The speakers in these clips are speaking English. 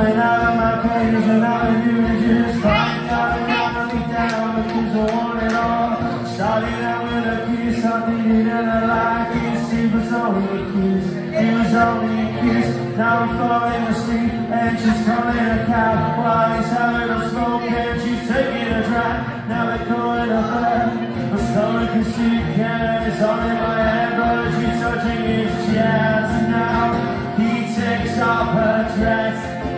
and out of my clothes and I've been doing just fine. Got around and down when you don't want it all. Started out with a kiss, I needed a I like it. It was only a kiss, it was only a kiss. Now I'm falling asleep and she's coming a cab while he's having a smoke and she's taking a drive. Now they're going to bed. My stomach is sick and it's all in my head, but she's touching his chest now. He takes off her dress.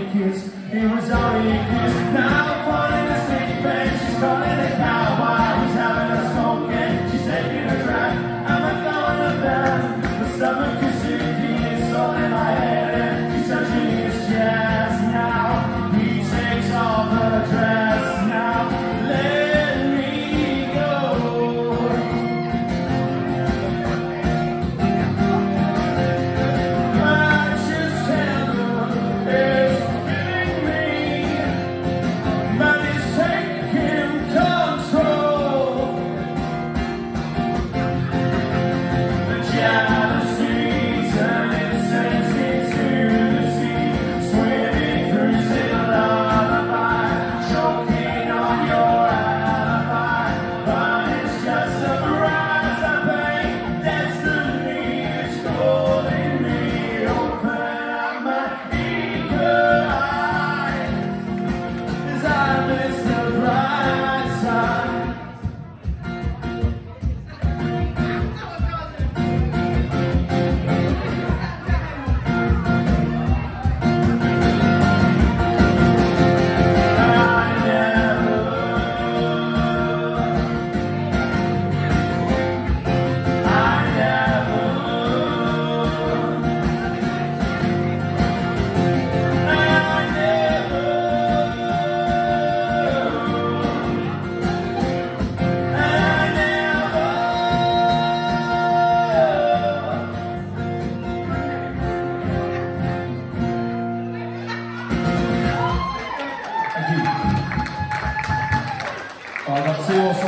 Zarekis, he was Zarekis, now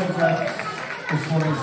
Thank you, guys. This morning's